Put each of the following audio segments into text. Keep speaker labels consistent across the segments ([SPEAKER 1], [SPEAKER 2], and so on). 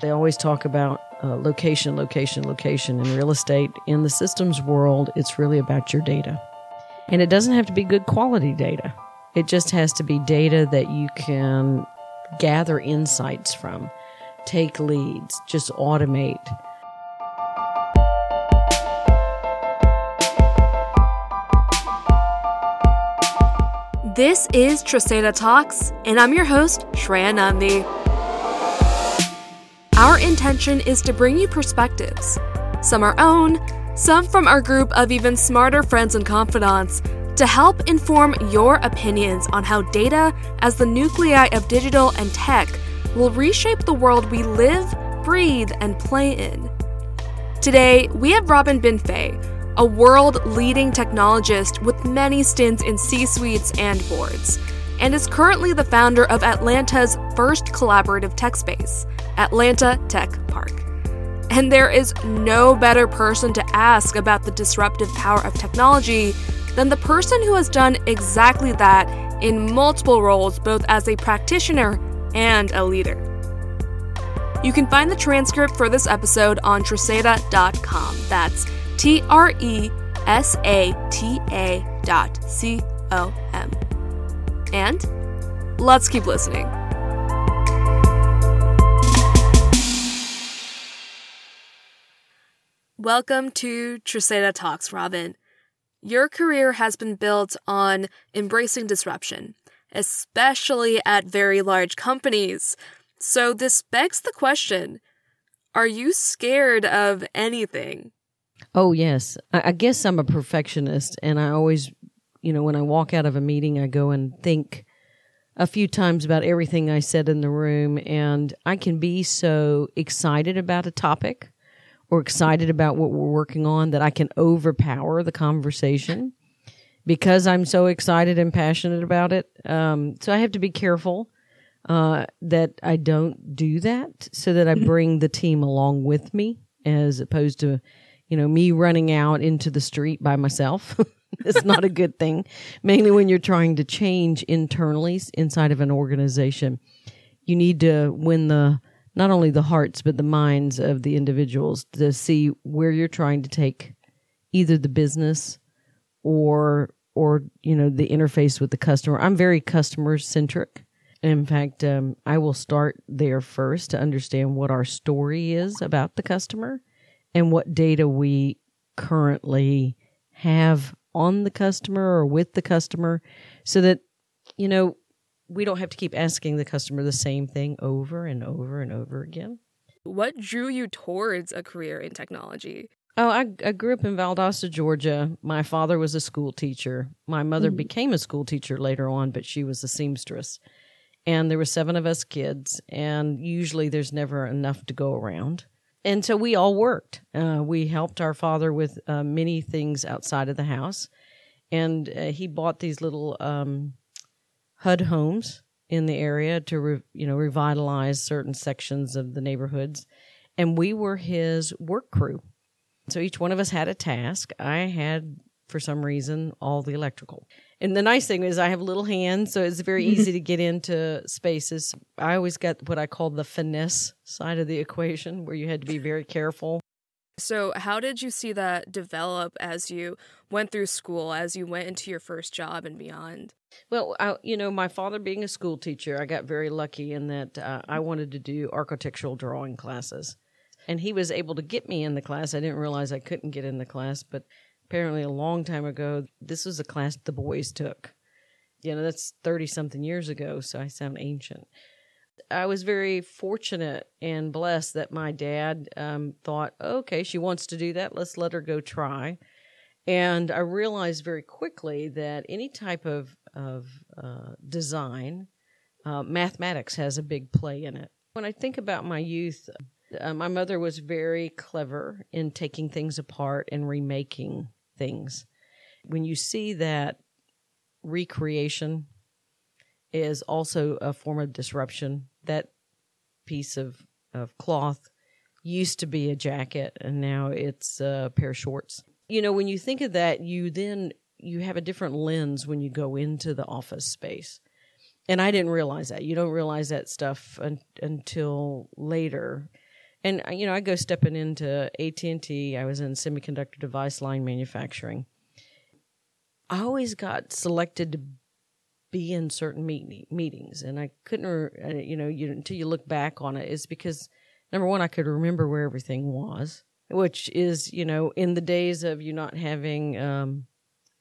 [SPEAKER 1] They always talk about uh, location, location, location. In real estate, in the systems world, it's really about your data. And it doesn't have to be good quality data, it just has to be data that you can gather insights from, take leads, just automate.
[SPEAKER 2] This is Tresata Talks, and I'm your host, Shreya Nandi. Our intention is to bring you perspectives, some our own, some from our group of even smarter friends and confidants, to help inform your opinions on how data, as the nuclei of digital and tech, will reshape the world we live, breathe, and play in. Today, we have Robin Bienfait, a world leading technologist with many stints in C suites and boards, and is currently the founder of Atlanta's first collaborative tech space. Atlanta Tech Park. And there is no better person to ask about the disruptive power of technology than the person who has done exactly that in multiple roles, both as a practitioner and a leader. You can find the transcript for this episode on tresata.com. That's T R E S A T A dot C O M. And let's keep listening. Welcome to Tresata Talks, Robin. Your career has been built on embracing disruption, especially at very large companies. So, this begs the question Are you scared of anything?
[SPEAKER 1] Oh, yes. I, guess I'm a perfectionist, and I always, you know, when I walk out of a meeting, I go and think a few times about everything I said in the room, and I can be so excited about a topic or excited about what we're working on that I can overpower the conversation because I'm so excited and passionate about it. Um, so I have to be careful uh, that I don't do that so that I mm-hmm. bring the team along with me as opposed to, you know, me running out into the street by myself. it's not a good thing, mainly when you're trying to change internally inside of an organization. You need to win the not only the hearts but the minds of the individuals to see where you're trying to take either the business or or you know the interface with the customer. I'm very customer centric in fact um, i will start there first to understand what our story is about the customer and what data we currently have on the customer or with the customer so that you know we don't have to keep asking the customer the same thing over and over and over again.
[SPEAKER 2] What drew you towards a career in technology?
[SPEAKER 1] Oh, I, I grew up in Valdosta, Georgia. My father was a school teacher. My mother mm-hmm. became a school teacher later on, but she was a seamstress. And there were seven of us kids, and usually there's never enough to go around. And so we all worked. Uh, we helped our father with uh, many things outside of the house. And uh, he bought these little um, HUD homes in the area to re, you know revitalize certain sections of the neighborhoods, and we were his work crew. So each one of us had a task. I had, for some reason, all the electrical. And the nice thing is, I have little hands, so it's very easy to get into spaces. I always got what I call the finesse side of the equation, where you had to be very careful
[SPEAKER 2] so, how did you see that develop as you went through school, as you went into your first job and beyond?
[SPEAKER 1] Well, I, you know, my father being a school teacher, I got very lucky in that uh, I wanted to do architectural drawing classes. And he was able to get me in the class. I didn't realize I couldn't get in the class, but apparently a long time ago, this was a class the boys took. You know, that's 30 something years ago, so I sound ancient. I was very fortunate and blessed that my dad um, thought, okay, she wants to do that. Let's let her go try. And I realized very quickly that any type of, of uh, design, uh, mathematics has a big play in it. When I think about my youth, uh, my mother was very clever in taking things apart and remaking things. When you see that recreation is also a form of disruption. That piece of, of cloth used to be a jacket and now it's a pair of shorts. You know, when you think of that, you then you have a different lens when you go into the office space. And I didn't realize that. You don't realize that stuff un- until later. And uh, you know, I go stepping into AT and T. I was in semiconductor device line manufacturing. I always got selected to be in certain meet- meetings, and I couldn't, uh, you know, you, until you look back on it, is because number one, I could remember where everything was, which is, you know, in the days of you not having um,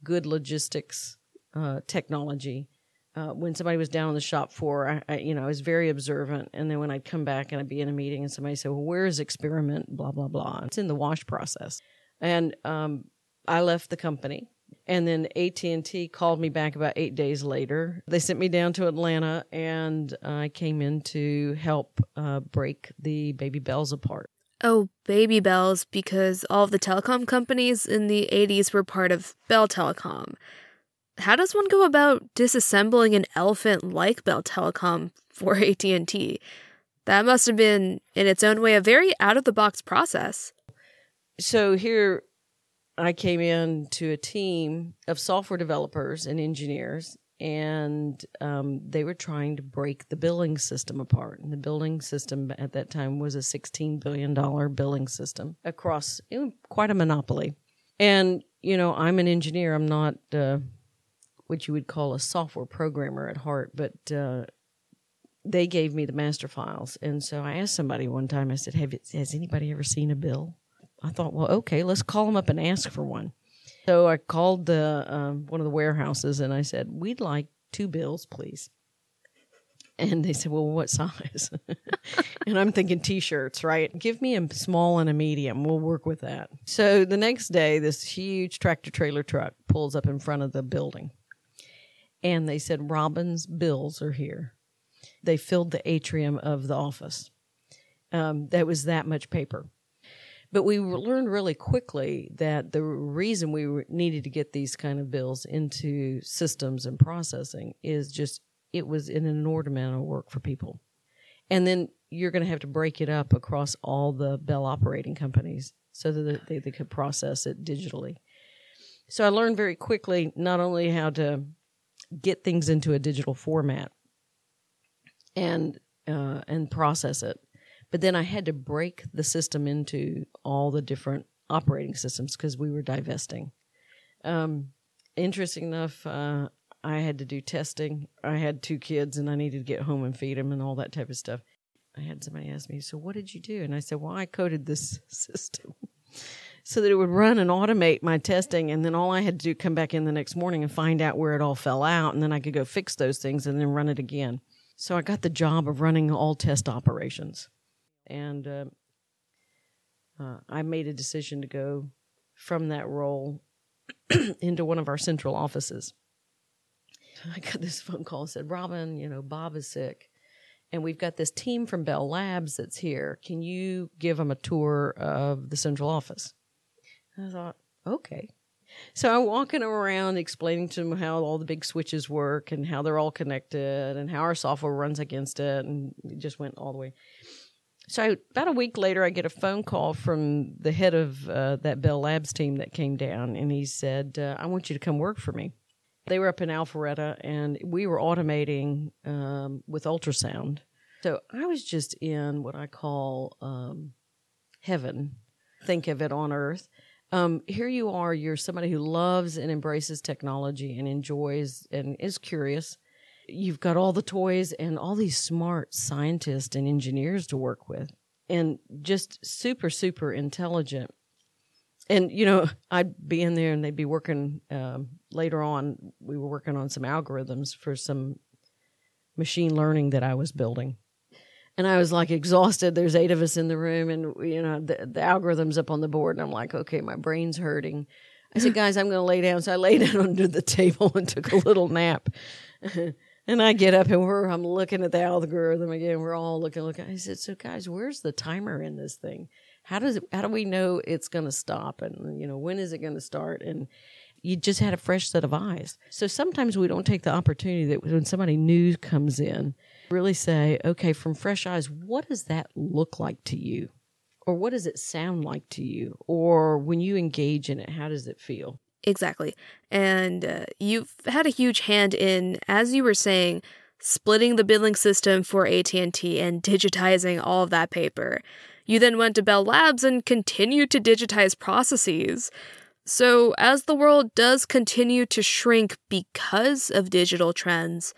[SPEAKER 1] good logistics uh, technology. Uh, when somebody was down on the shop floor, I, I, you know, I was very observant. And then when I'd come back and I'd be in a meeting and somebody said, well, where is experiment? Blah, blah, blah. It's in the wash process. And um, I left the company and then AT&T called me back about 8 days later. They sent me down to Atlanta and I came in to help uh, break the Baby Bells apart.
[SPEAKER 2] Oh, Baby Bells because all the telecom companies in the 80s were part of Bell Telecom. How does one go about disassembling an elephant like Bell Telecom for AT&T? That must have been in its own way a very out of the box process.
[SPEAKER 1] So here I came in to a team of software developers and engineers, and um, they were trying to break the billing system apart. And the billing system at that time was a $16 billion billing system across quite a monopoly. And, you know, I'm an engineer, I'm not uh, what you would call a software programmer at heart, but uh, they gave me the master files. And so I asked somebody one time, I said, Have, Has anybody ever seen a bill? I thought, well, okay, let's call them up and ask for one. So I called the um, one of the warehouses and I said, we'd like two bills, please. And they said, well, what size? and I'm thinking t-shirts, right? Give me a small and a medium. We'll work with that. So the next day, this huge tractor trailer truck pulls up in front of the building. And they said, Robin's bills are here. They filled the atrium of the office. Um, that was that much paper. But we learned really quickly that the reason we needed to get these kind of bills into systems and processing is just it was an inordinate amount of work for people. And then you're going to have to break it up across all the Bell operating companies so that they, they could process it digitally. So I learned very quickly not only how to get things into a digital format and uh, and process it, but then I had to break the system into all the different operating systems because we were divesting. Um, interesting enough, uh, I had to do testing. I had two kids and I needed to get home and feed them and all that type of stuff. I had somebody ask me, So, what did you do? And I said, Well, I coded this system so that it would run and automate my testing. And then all I had to do come back in the next morning and find out where it all fell out. And then I could go fix those things and then run it again. So I got the job of running all test operations and uh, uh, I made a decision to go from that role into one of our central offices. I got this phone call and said, Robin, you know, Bob is sick. And we've got this team from Bell Labs that's here. Can you give them a tour of the central office? And I thought, okay. So I'm walking around explaining to them how all the big switches work and how they're all connected and how our software runs against it. And it just went all the way. So about a week later, I get a phone call from the head of uh, that Bell Labs team that came down, and he said, uh, "I want you to come work for me." They were up in Alpharetta, and we were automating um, with ultrasound. So I was just in what I call um, heaven. Think of it on Earth. Um, here you are. You're somebody who loves and embraces technology and enjoys and is curious you've got all the toys and all these smart scientists and engineers to work with and just super super intelligent. And you know i'd be in there and they'd be working um, later on we were working on some algorithms for some machine learning that i was building. And i was like exhausted. There's eight of us in the room and you know the, the algorithms up on the board and i'm like okay my brain's hurting. I said guys i'm going to lay down. So i lay down under the table and took a little nap And I get up and we're I'm looking at the algorithm again. We're all looking, looking. I said, "So guys, where's the timer in this thing? How does it? How do we know it's going to stop? And you know, when is it going to start?" And you just had a fresh set of eyes. So sometimes we don't take the opportunity that when somebody new comes in, really say, "Okay, from fresh eyes, what does that look like to you?" Or what does it sound like to you? Or when you engage in it, how does it feel?
[SPEAKER 2] Exactly. And uh, you've had a huge hand in, as you were saying, splitting the billing system for AT&T and digitizing all of that paper. You then went to Bell Labs and continued to digitize processes. So, as the world does continue to shrink because of digital trends,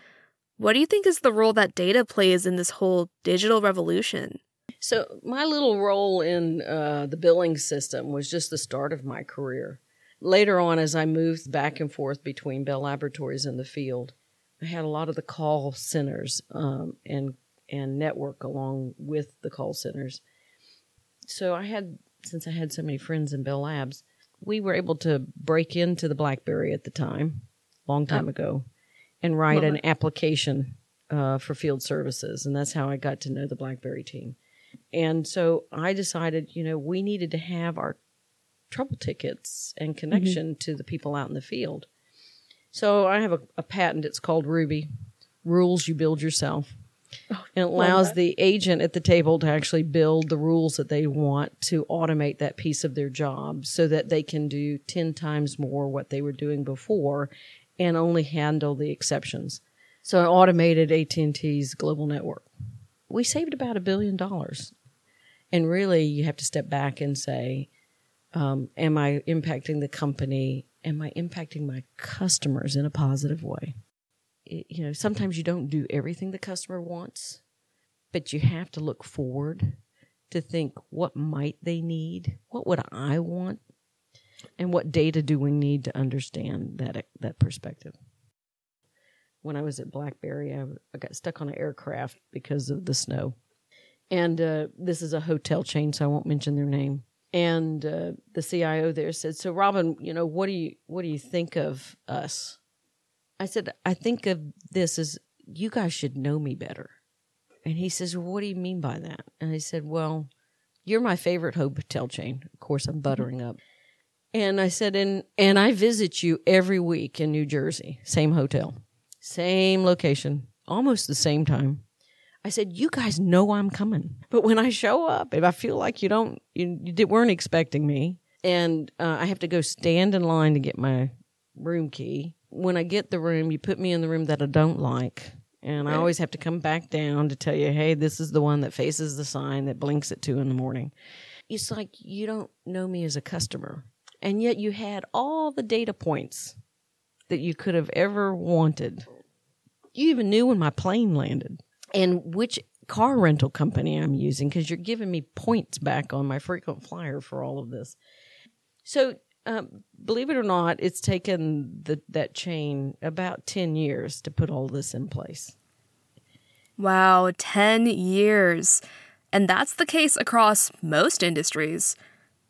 [SPEAKER 2] what do you think is the role that data plays in this whole digital revolution?
[SPEAKER 1] So, my little role in uh, the billing system was just the start of my career. Later on, as I moved back and forth between Bell Laboratories and the field, I had a lot of the call centers um, and and network along with the call centers. So I had, since I had so many friends in Bell Labs, we were able to break into the BlackBerry at the time, long time oh. ago, and write an application uh, for field services, and that's how I got to know the BlackBerry team. And so I decided, you know, we needed to have our trouble tickets and connection mm-hmm. to the people out in the field. So I have a, a patent. It's called Ruby, rules you build yourself. Oh, and it allows the agent at the table to actually build the rules that they want to automate that piece of their job so that they can do 10 times more what they were doing before and only handle the exceptions. So I automated AT&T's global network. We saved about a billion dollars. And really you have to step back and say, um, am I impacting the company? Am I impacting my customers in a positive way? you know, sometimes you don't do everything the customer wants, but you have to look forward to think what might they need? What would I want? And what data do we need to understand that that perspective? When I was at BlackBerry, I, I got stuck on an aircraft because of the snow. And uh, this is a hotel chain, so I won't mention their name. And uh, the CIO there said, "So, Robin, you know, what do you what do you think of us?" I said, I think of this as you guys should know me better. And he says, well, What do you mean by that? And I said, Well, you're my favorite hotel chain. Of course, I'm buttering up. And I said, and and I visit you every week in New Jersey, same hotel, same location, almost the same time. I said, you guys know I'm coming, but when I show up, if I feel like you don't, you, you weren't expecting me, and uh, I have to go stand in line to get my room key, when I get the room, you put me in the room that I don't like. And I always have to come back down to tell you, hey, this is the one that faces the sign that blinks at two in the morning. It's like you don't know me as a customer. And yet you had all the data points that you could have ever wanted. You even knew when my plane landed and which car rental company I'm using because you're giving me points back on my frequent flyer for all of this. So um, believe it or not, it's taken the, that chain about 10 years to put all this in place.
[SPEAKER 2] Wow, 10 years. And that's the case across most industries.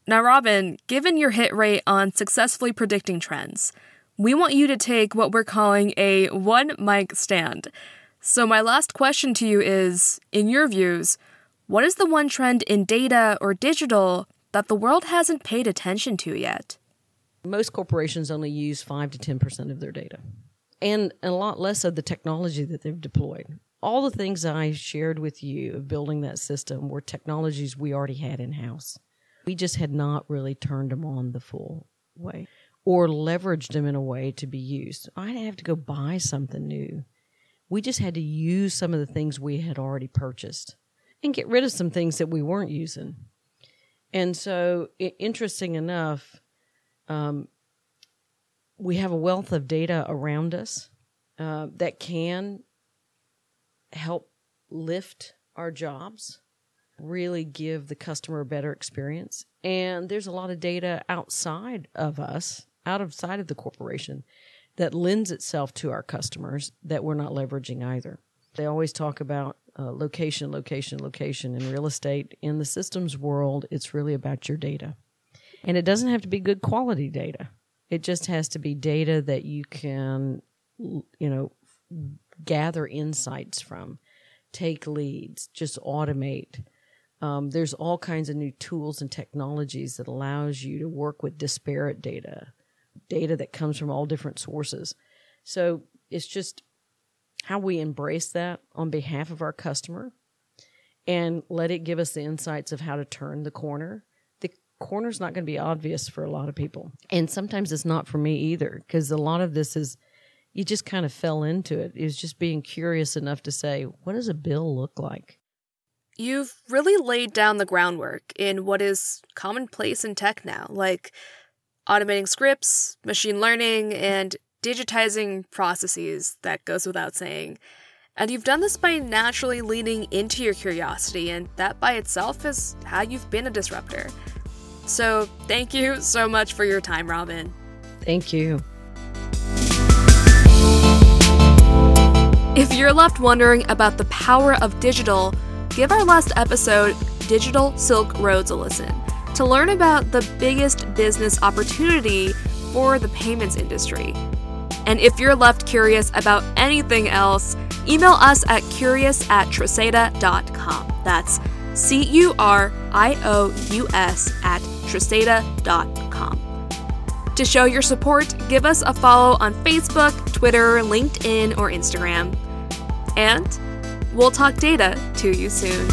[SPEAKER 2] Now, Robin, given your hit rate on successfully predicting trends, we want you to take what we're calling a one mic stand. So, my last question to you is in your views, what is the one trend in data or digital that the world hasn't paid attention to yet?
[SPEAKER 1] Most corporations only use 5 to 10% of their data and a lot less of the technology that they've deployed. All the things I shared with you of building that system were technologies we already had in house. We just had not really turned them on the full way or leveraged them in a way to be used. I'd have to go buy something new. We just had to use some of the things we had already purchased and get rid of some things that we weren't using. And so, interesting enough, um, we have a wealth of data around us uh, that can help lift our jobs, really give the customer a better experience. And there's a lot of data outside of us, out of side of the corporation, that lends itself to our customers that we're not leveraging either. They always talk about uh, location, location, location in real estate. In the systems world, it's really about your data. And it doesn't have to be good quality data. It just has to be data that you can, you know, gather insights from, take leads, just automate. Um, there's all kinds of new tools and technologies that allows you to work with disparate data, data that comes from all different sources. So it's just how we embrace that on behalf of our customer and let it give us the insights of how to turn the corner The corner's not going to be obvious for a lot of people. And sometimes it's not for me either, because a lot of this is you just kind of fell into it. It was just being curious enough to say, what does a bill look like?
[SPEAKER 2] you've really laid down the groundwork in what is commonplace in tech now, like automating scripts, machine learning, and digitizing processes that goes without saying. And you've done this by naturally leaning into your curiosity, and that by itself is how you've been a disruptor. So, thank you so much for your time, Robin.
[SPEAKER 1] Thank you.
[SPEAKER 2] If you're left wondering about the power of digital, give our last episode, Digital Silk Roads, a listen to learn about the biggest business opportunity for the payments industry. And if you're left curious about anything else, email us at curious at. That's C U R I O U S at tresata.com. To show your support, give us a follow on Facebook, Twitter, LinkedIn, or Instagram. And we'll talk data to you soon.